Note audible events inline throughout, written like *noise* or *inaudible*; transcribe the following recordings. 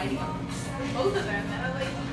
like both of them, and I'm like,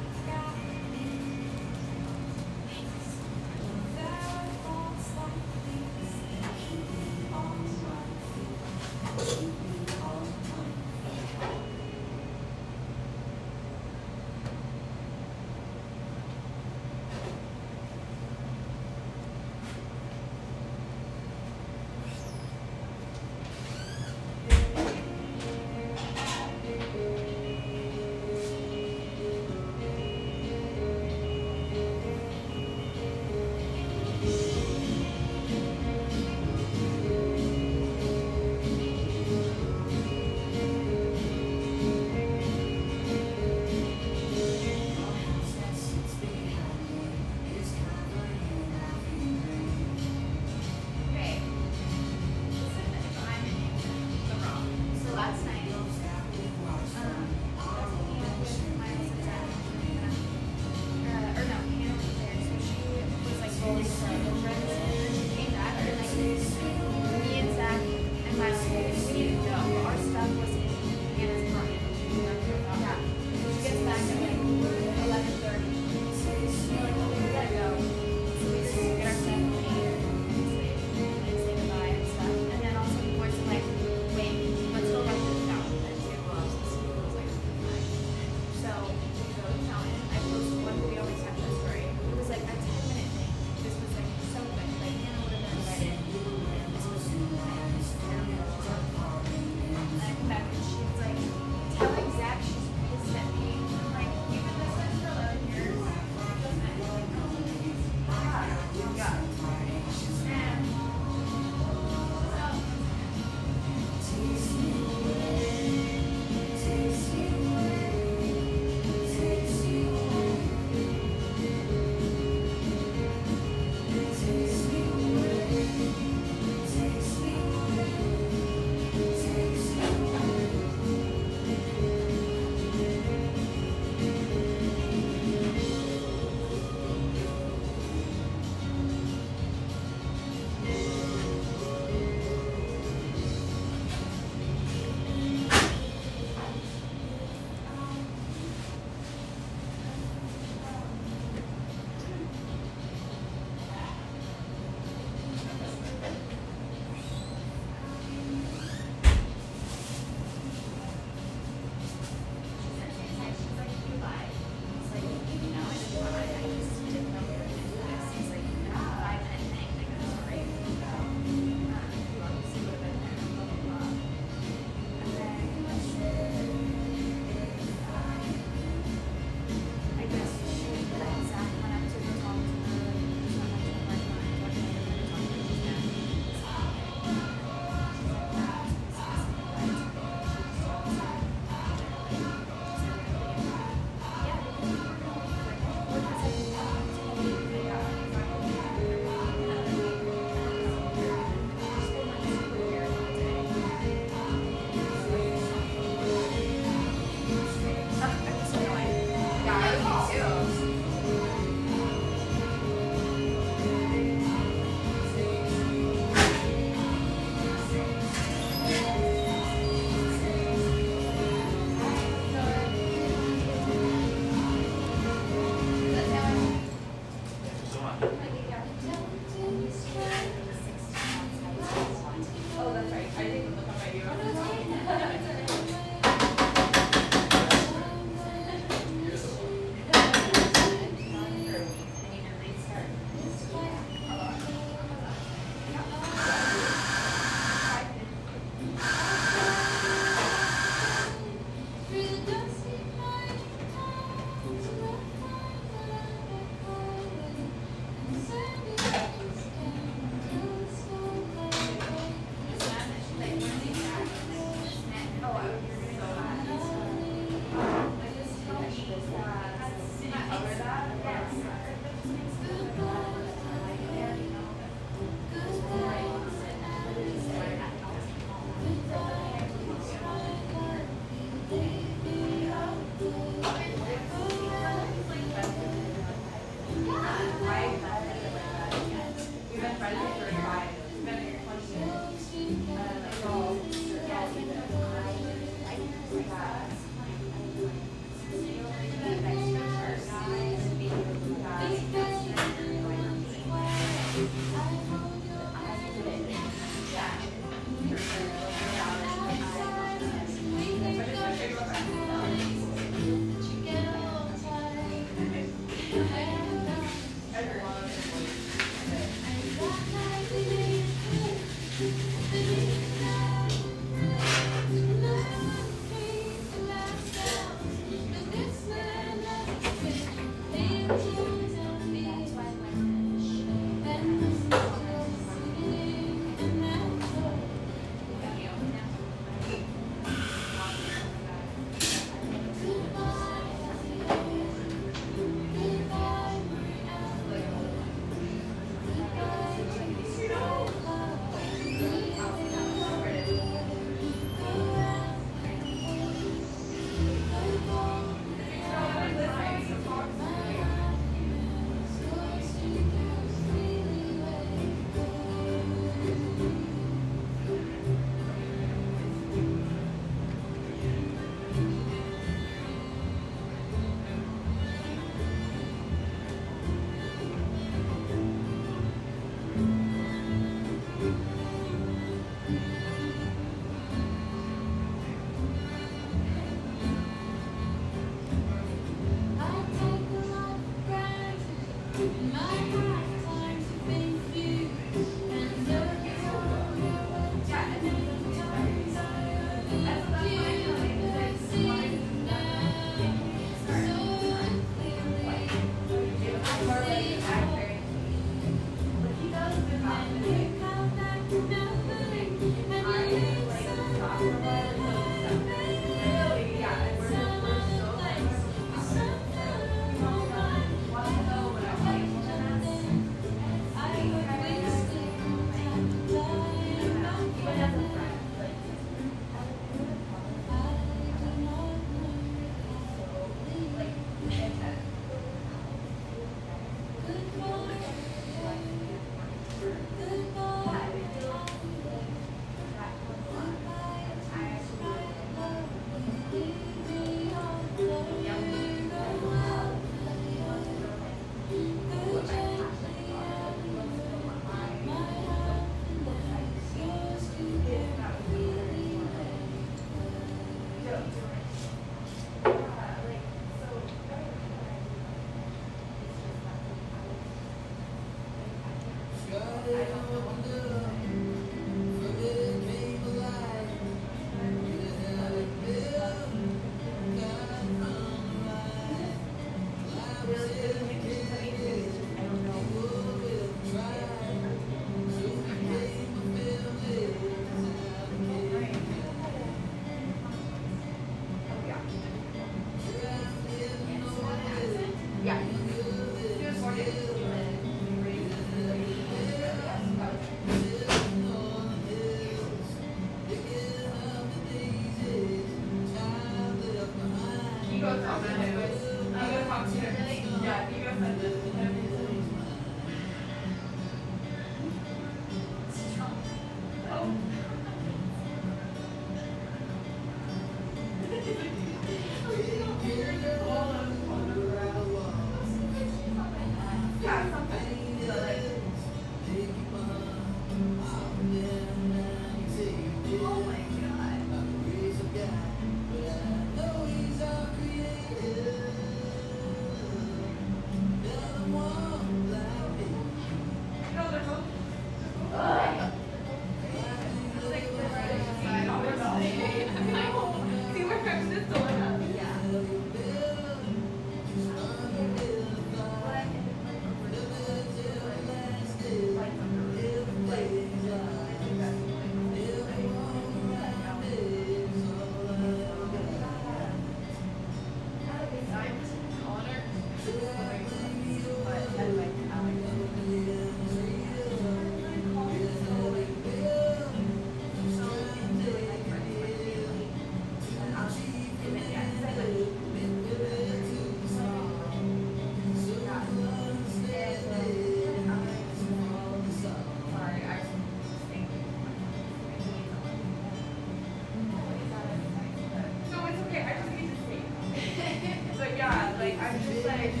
嗯。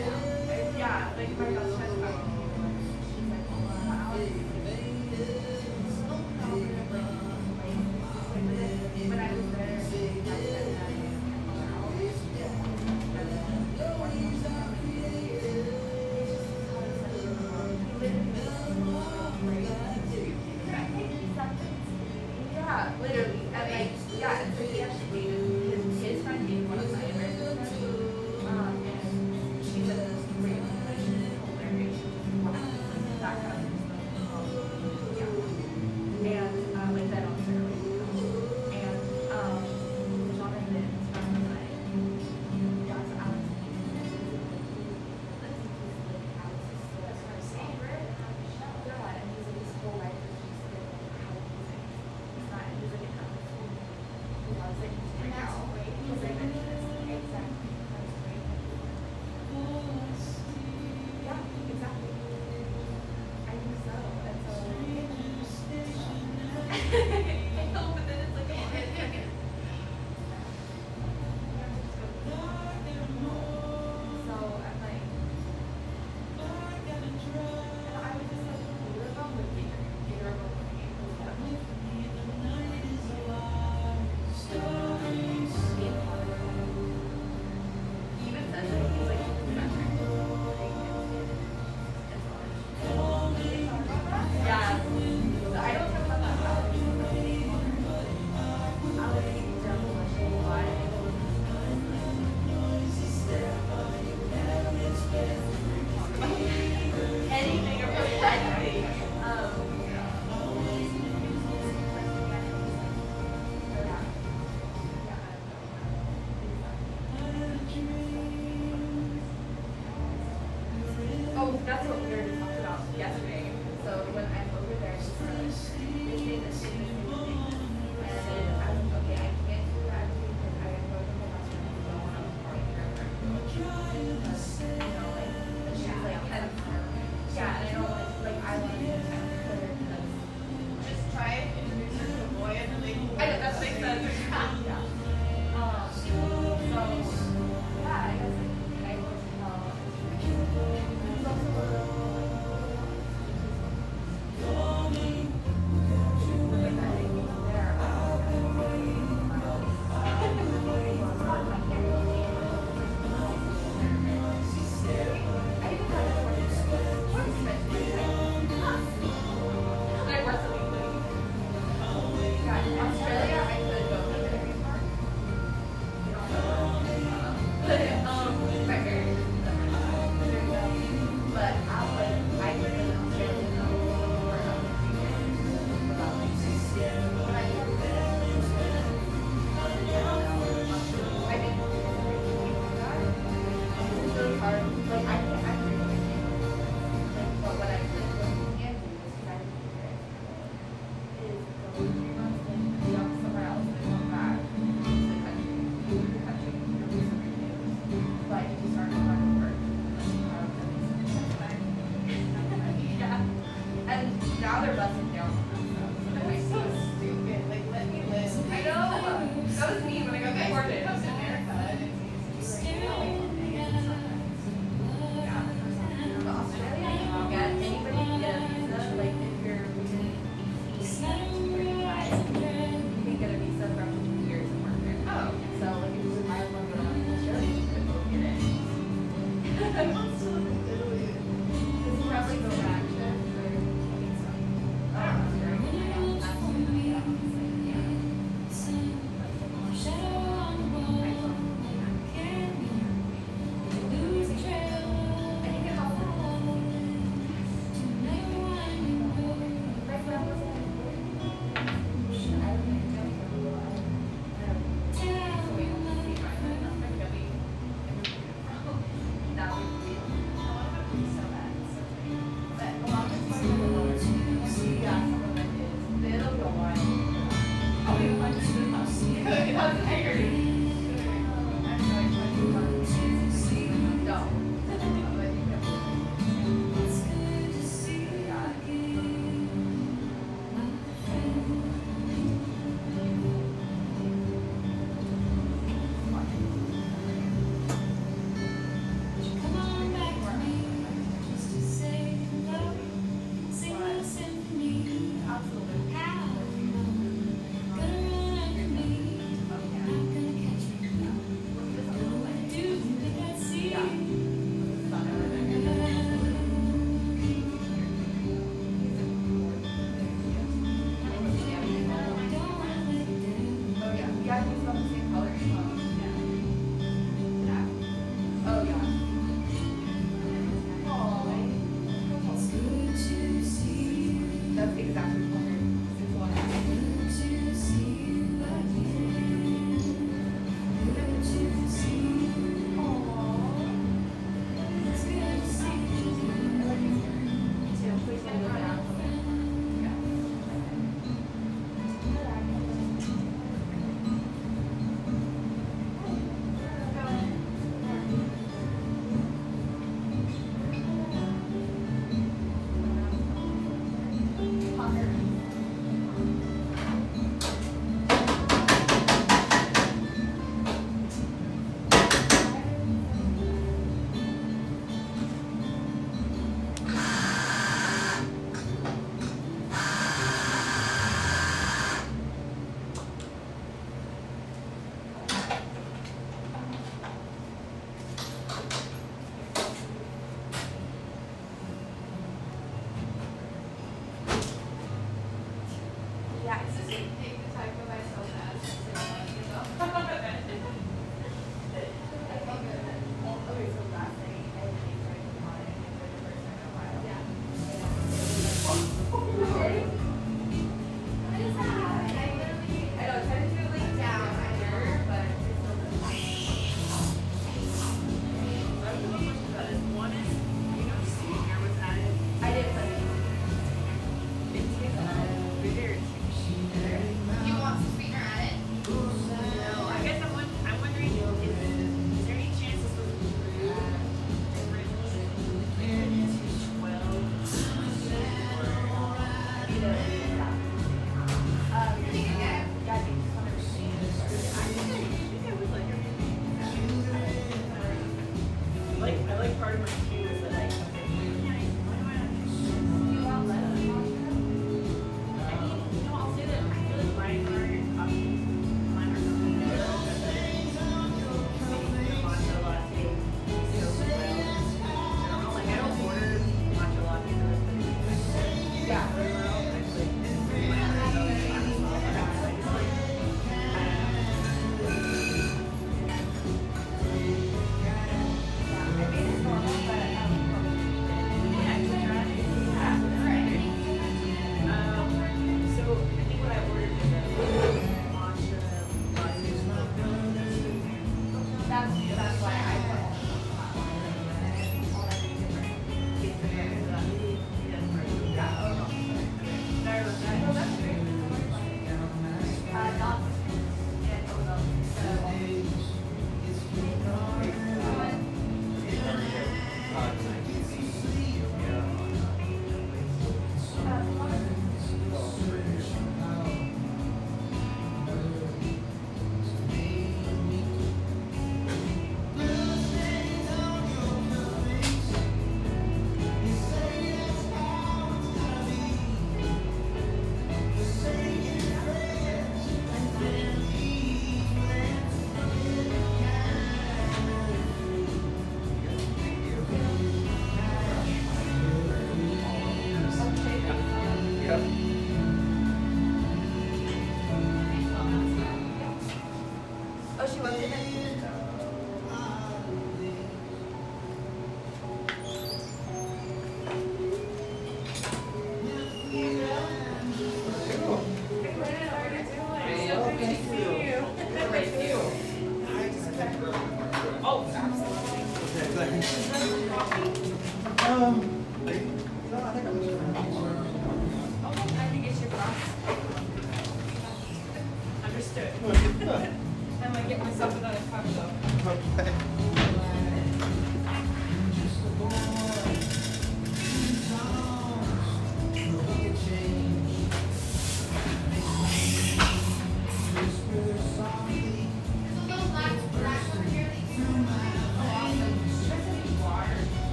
that's what we were talked talking about yesterday. So when I'm over there,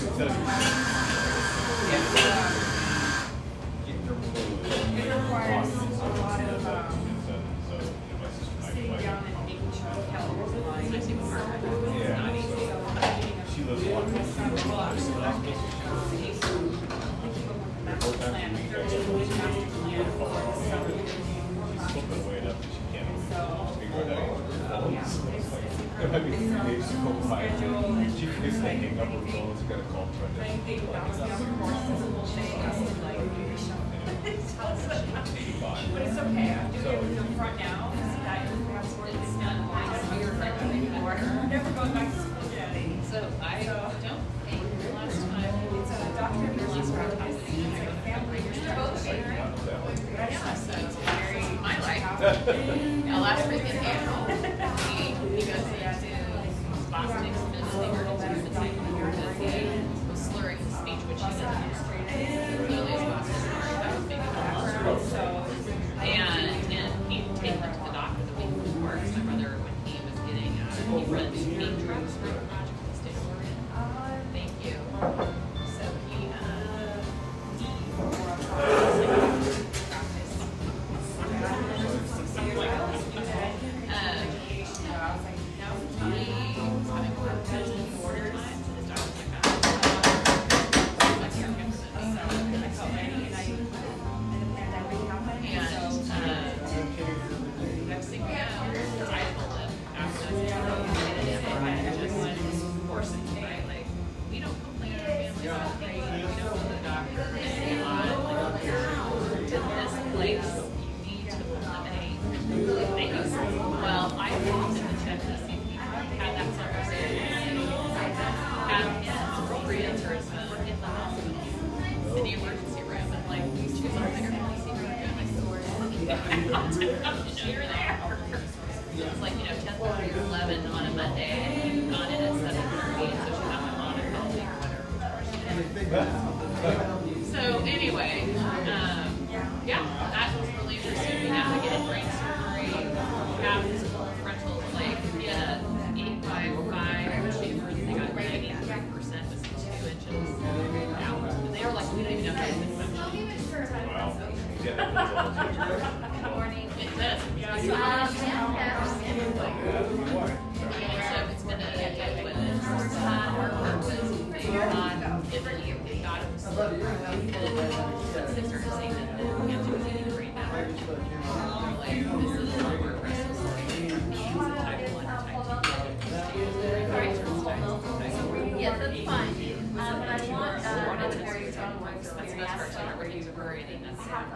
670. It requires a lot of sitting down and making sure She lives one. The Schedule might be three days to go by. She forgets to hang up her phone, she's gotta call friend. They think that was the other course, this little thing has to like. *laughs* But it's okay, I'm doing it in the front now, You're there. It was like, you know, ten thirty or eleven on a Monday, and he'd gone in at seven thirty, so she had oh, my mom and healthy or best part, so whenever he's worrying, that's like,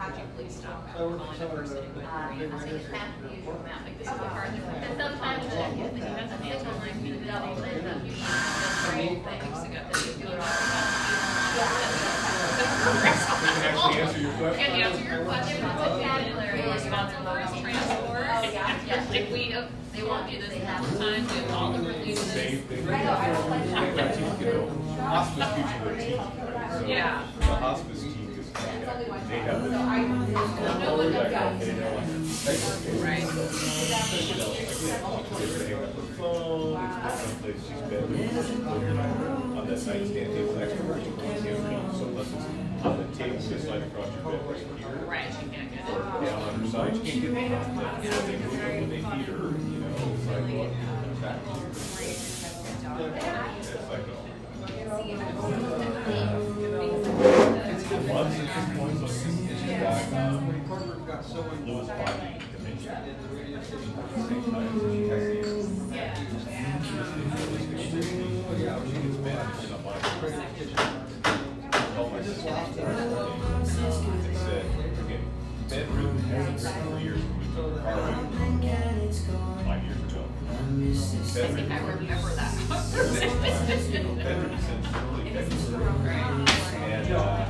would you please stop calling the person who would worry? I think it's half the usual amount. Like, this is the part that. And sometimes the, He doesn't answer like me, the double is a You huge. should have been three weeks ago, that you do it all. They can actually answer your question. Can answer your question, vocabulary, responsible for transport. If we don't, they won't do this half the time, we have all the releases. Same thing. Their teeth, you know, hospice gives you their teeth, right? So Yeah. The hospice teeth is, they have this. No one knows. I'm- Right. You know, like, they hang up her phone, it's someplace she's been, on that nightstand table next to her, she can't see her so unless it's on the table just like across your bed right here. Right, she can't get it. down on her side, she can't get the contact, they move her when they need her, you know, it's like, well, back. It's like, oh. Once at this point, so she's got, Lewy's body dementia. At the same time, so she has these. She gets mad, she's not like. Called my sister. They said, again, bedroom hasn't been for years, we took the car away five years ago. I think I remember that *laughs* *laughs* conversation. Bedroom since early February. And, uh,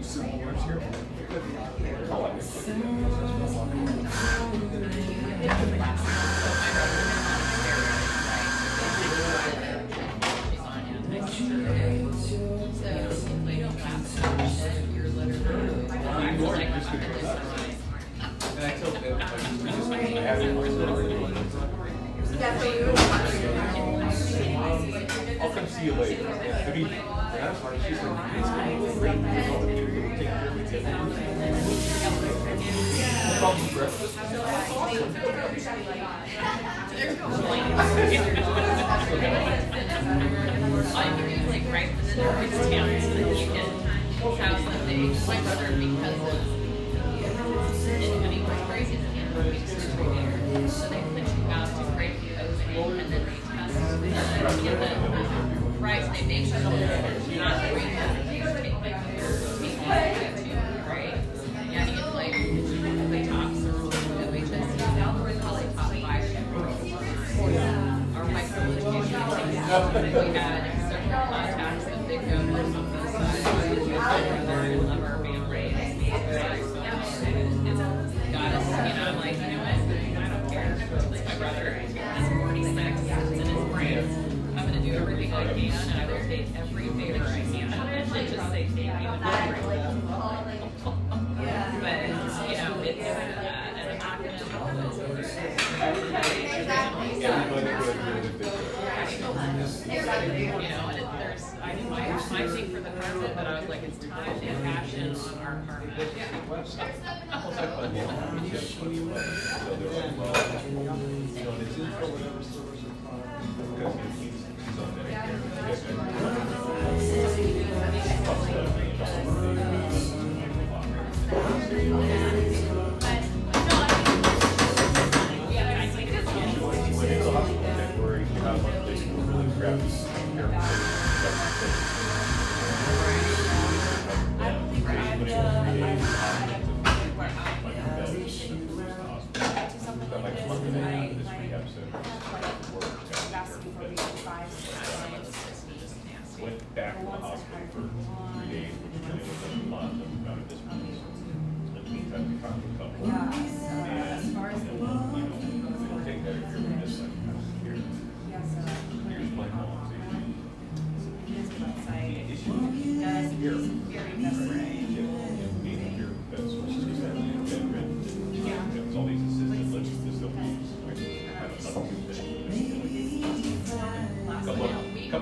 You sit over here.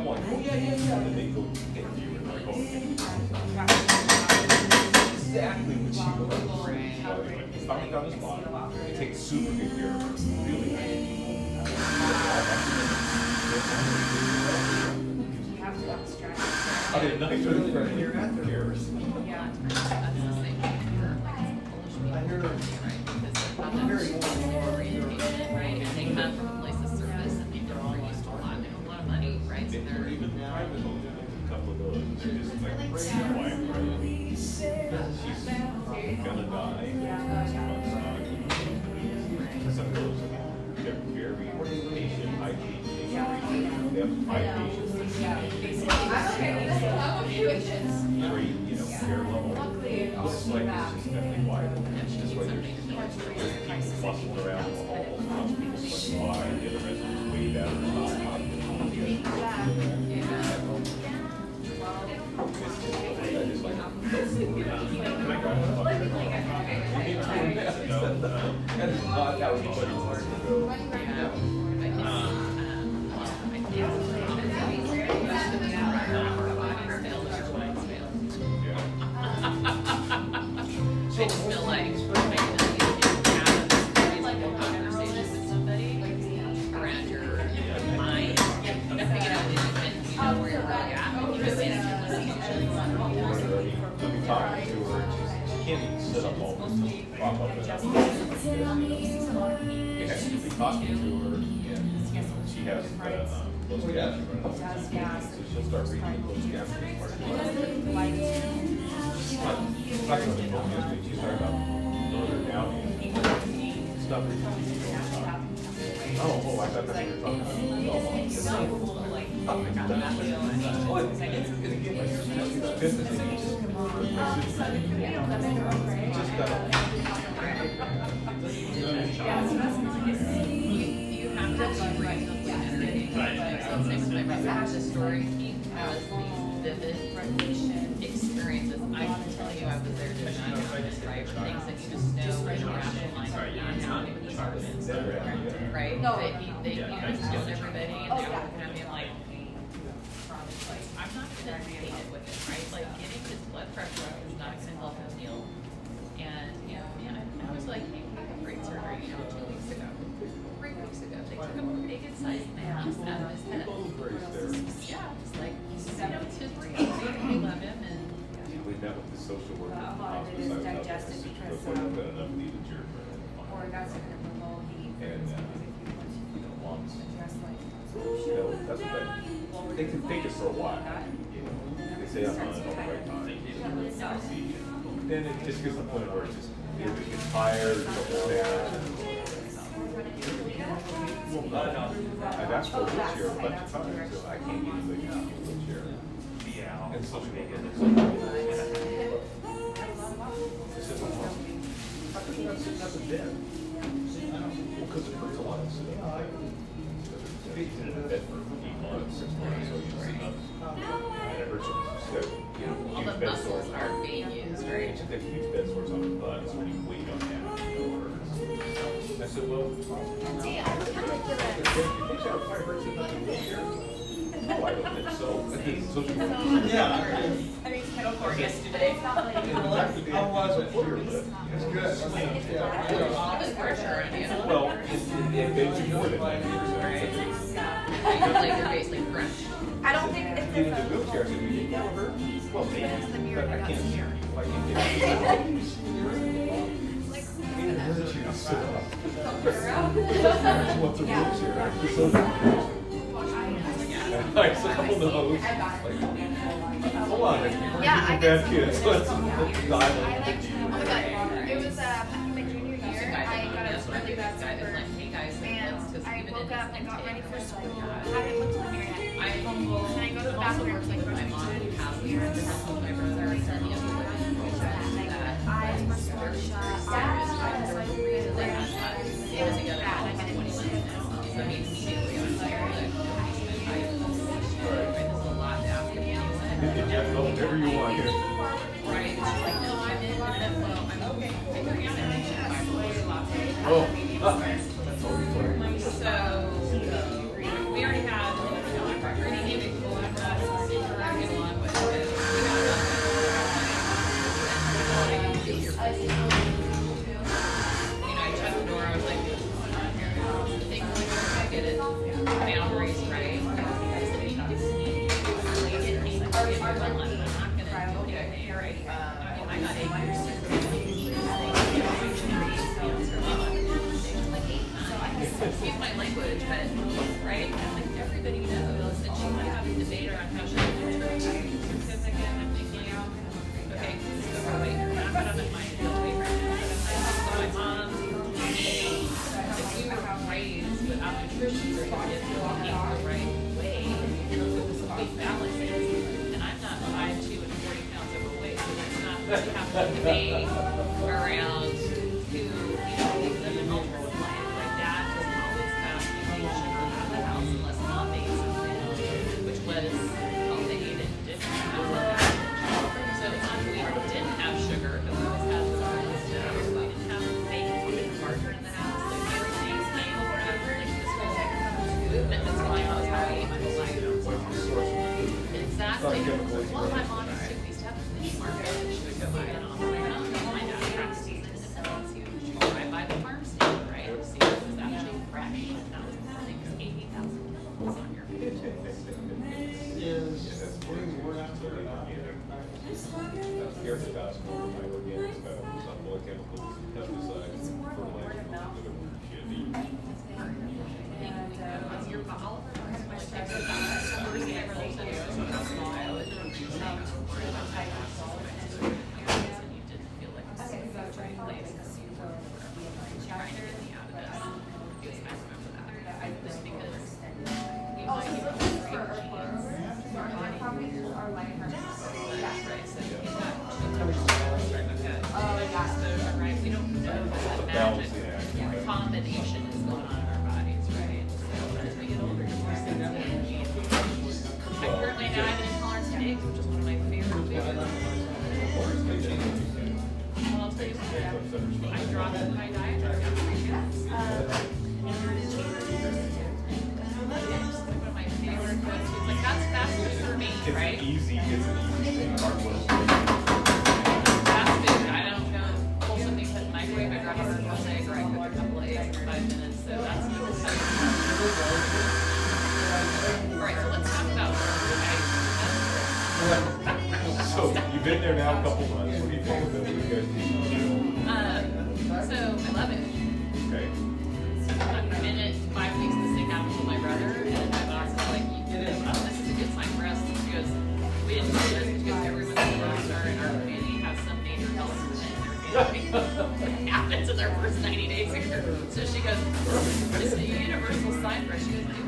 Like, oh, yeah, yeah, yeah, and they go get you and like, oh. Exactly what was. So anyway, it's not down his spot. They take super good care of her, really nice. I did nice with her. You're at the cares. I really. Oh, talking to her, and she has, uh, um, closed caption running. So she'll start reading the closed caption part. But talking about the phone yesterday, she's talking about Northern and stuff that you can go on. Oh, oh, I thought what you were talking about. So, like, same with my brother has a story, he has these vivid experiences. I can tell you, I was there just nine hours, right? Things that you just know in a rational mind, not counting with the arguments, right? No. That he, they, he just told everybody and they were looking at me like, like, I'm not gonna debate it with him, right? Like, getting his blood pressure up is not gonna help him heal. And, you know, man, I, I was like, hey, I had brain surgery, you know, two weeks ago, weeks ago. They took a big sized mass out of his head. Yeah, it's like, you know, it's his reality, and we love him, and, We met with the social worker. A at lot of it hospice. is I was out there digested for six- because, before um, they've got enough needed your friend. Or that's a removal, he. And, uh, You know, moms, Address like. you know, that's what that, they can fake it for a while. you know. They say I'm on it all the right time. Then it just gets to the point where it's just, they get tired, double snap. I've asked for a wheelchair a bunch of times, so I can't get wheelchair. And not sitting up in bed? Well, because it hurts a lot up in bed. For months, so you you, so, you know, all huge the bed muscles sores. aren't being used, right? Huge bed on the butt, so you fire hurts in the wheelchair, no, I don't think so. I think. Yeah. I mean, kettle corn yesterday. It's not like. How was it? It's good. It was pressure on you. Well, it, it, it makes you more than ninety percent. Like, you're basically fresh. I don't think it's. Get into wheelchair, so you get more hurt? Well, maybe, but I can't hear you. Like, can't. It *laughs* it's a couple no's. Hold on, you're Yeah, I bad some kid, of let's I dive like, in. oh my god, it was, uh, my junior year, I got a that's what I really bad this guy like, hey guys, And I woke up and got ready for school, like, hadn't looked in the mirror yet. I And I go to the bathroom, universal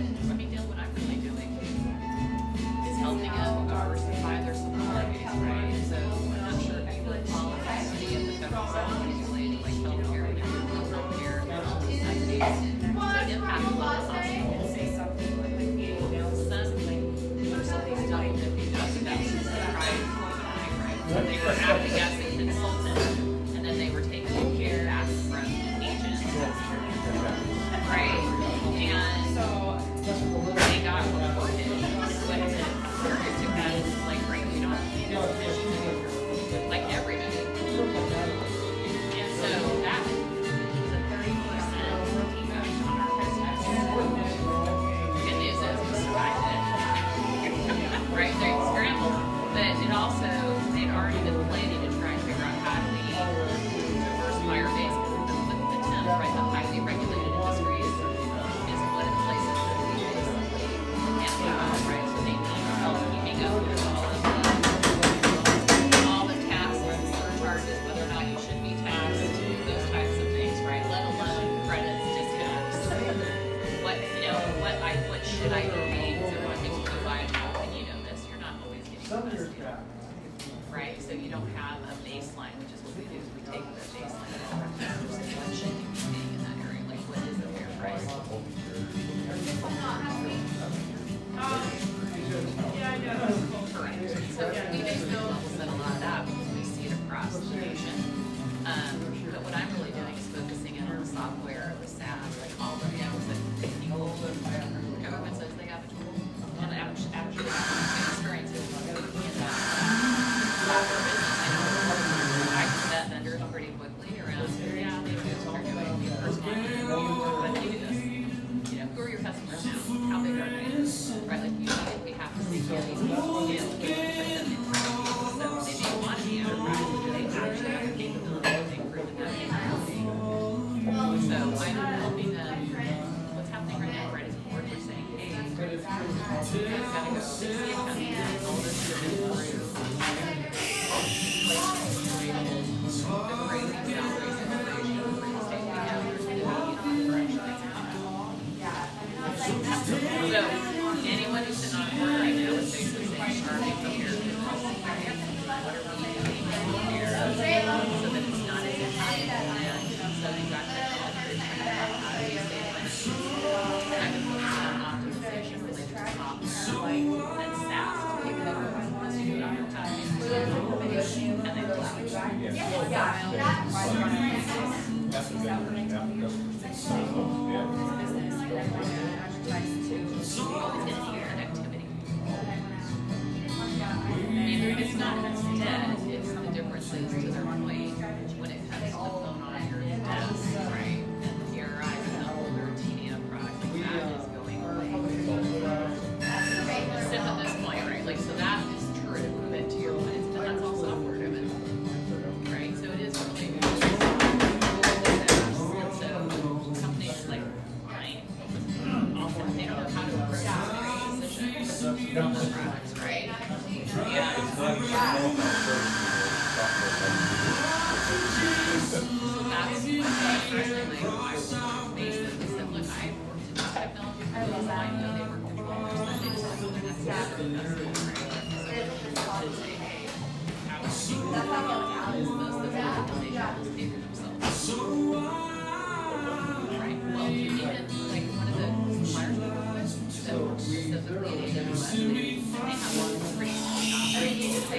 approach,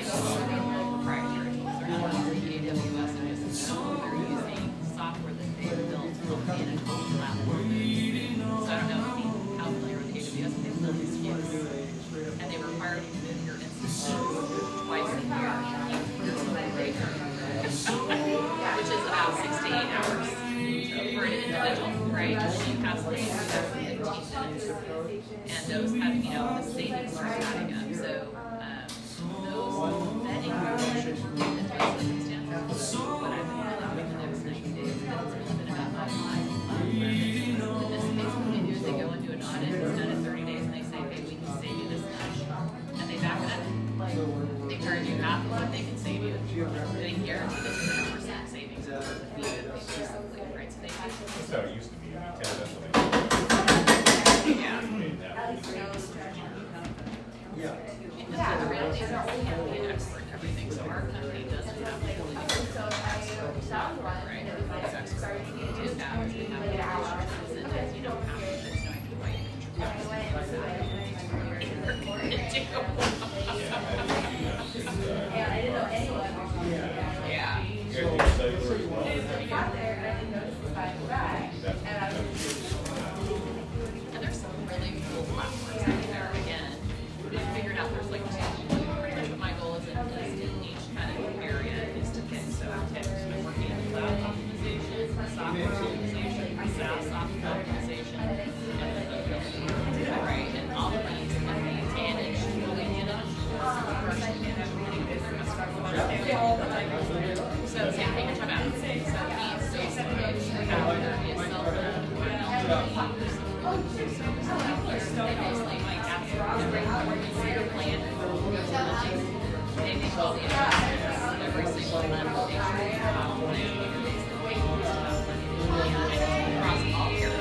They're using and software that they built in an open platform. So I don't know how familiar with AWS, but they build. And they require you to move your instances twice a year. Which is about six hours for an individual, right? Only pass the And those have, you know, the savings are across all areas.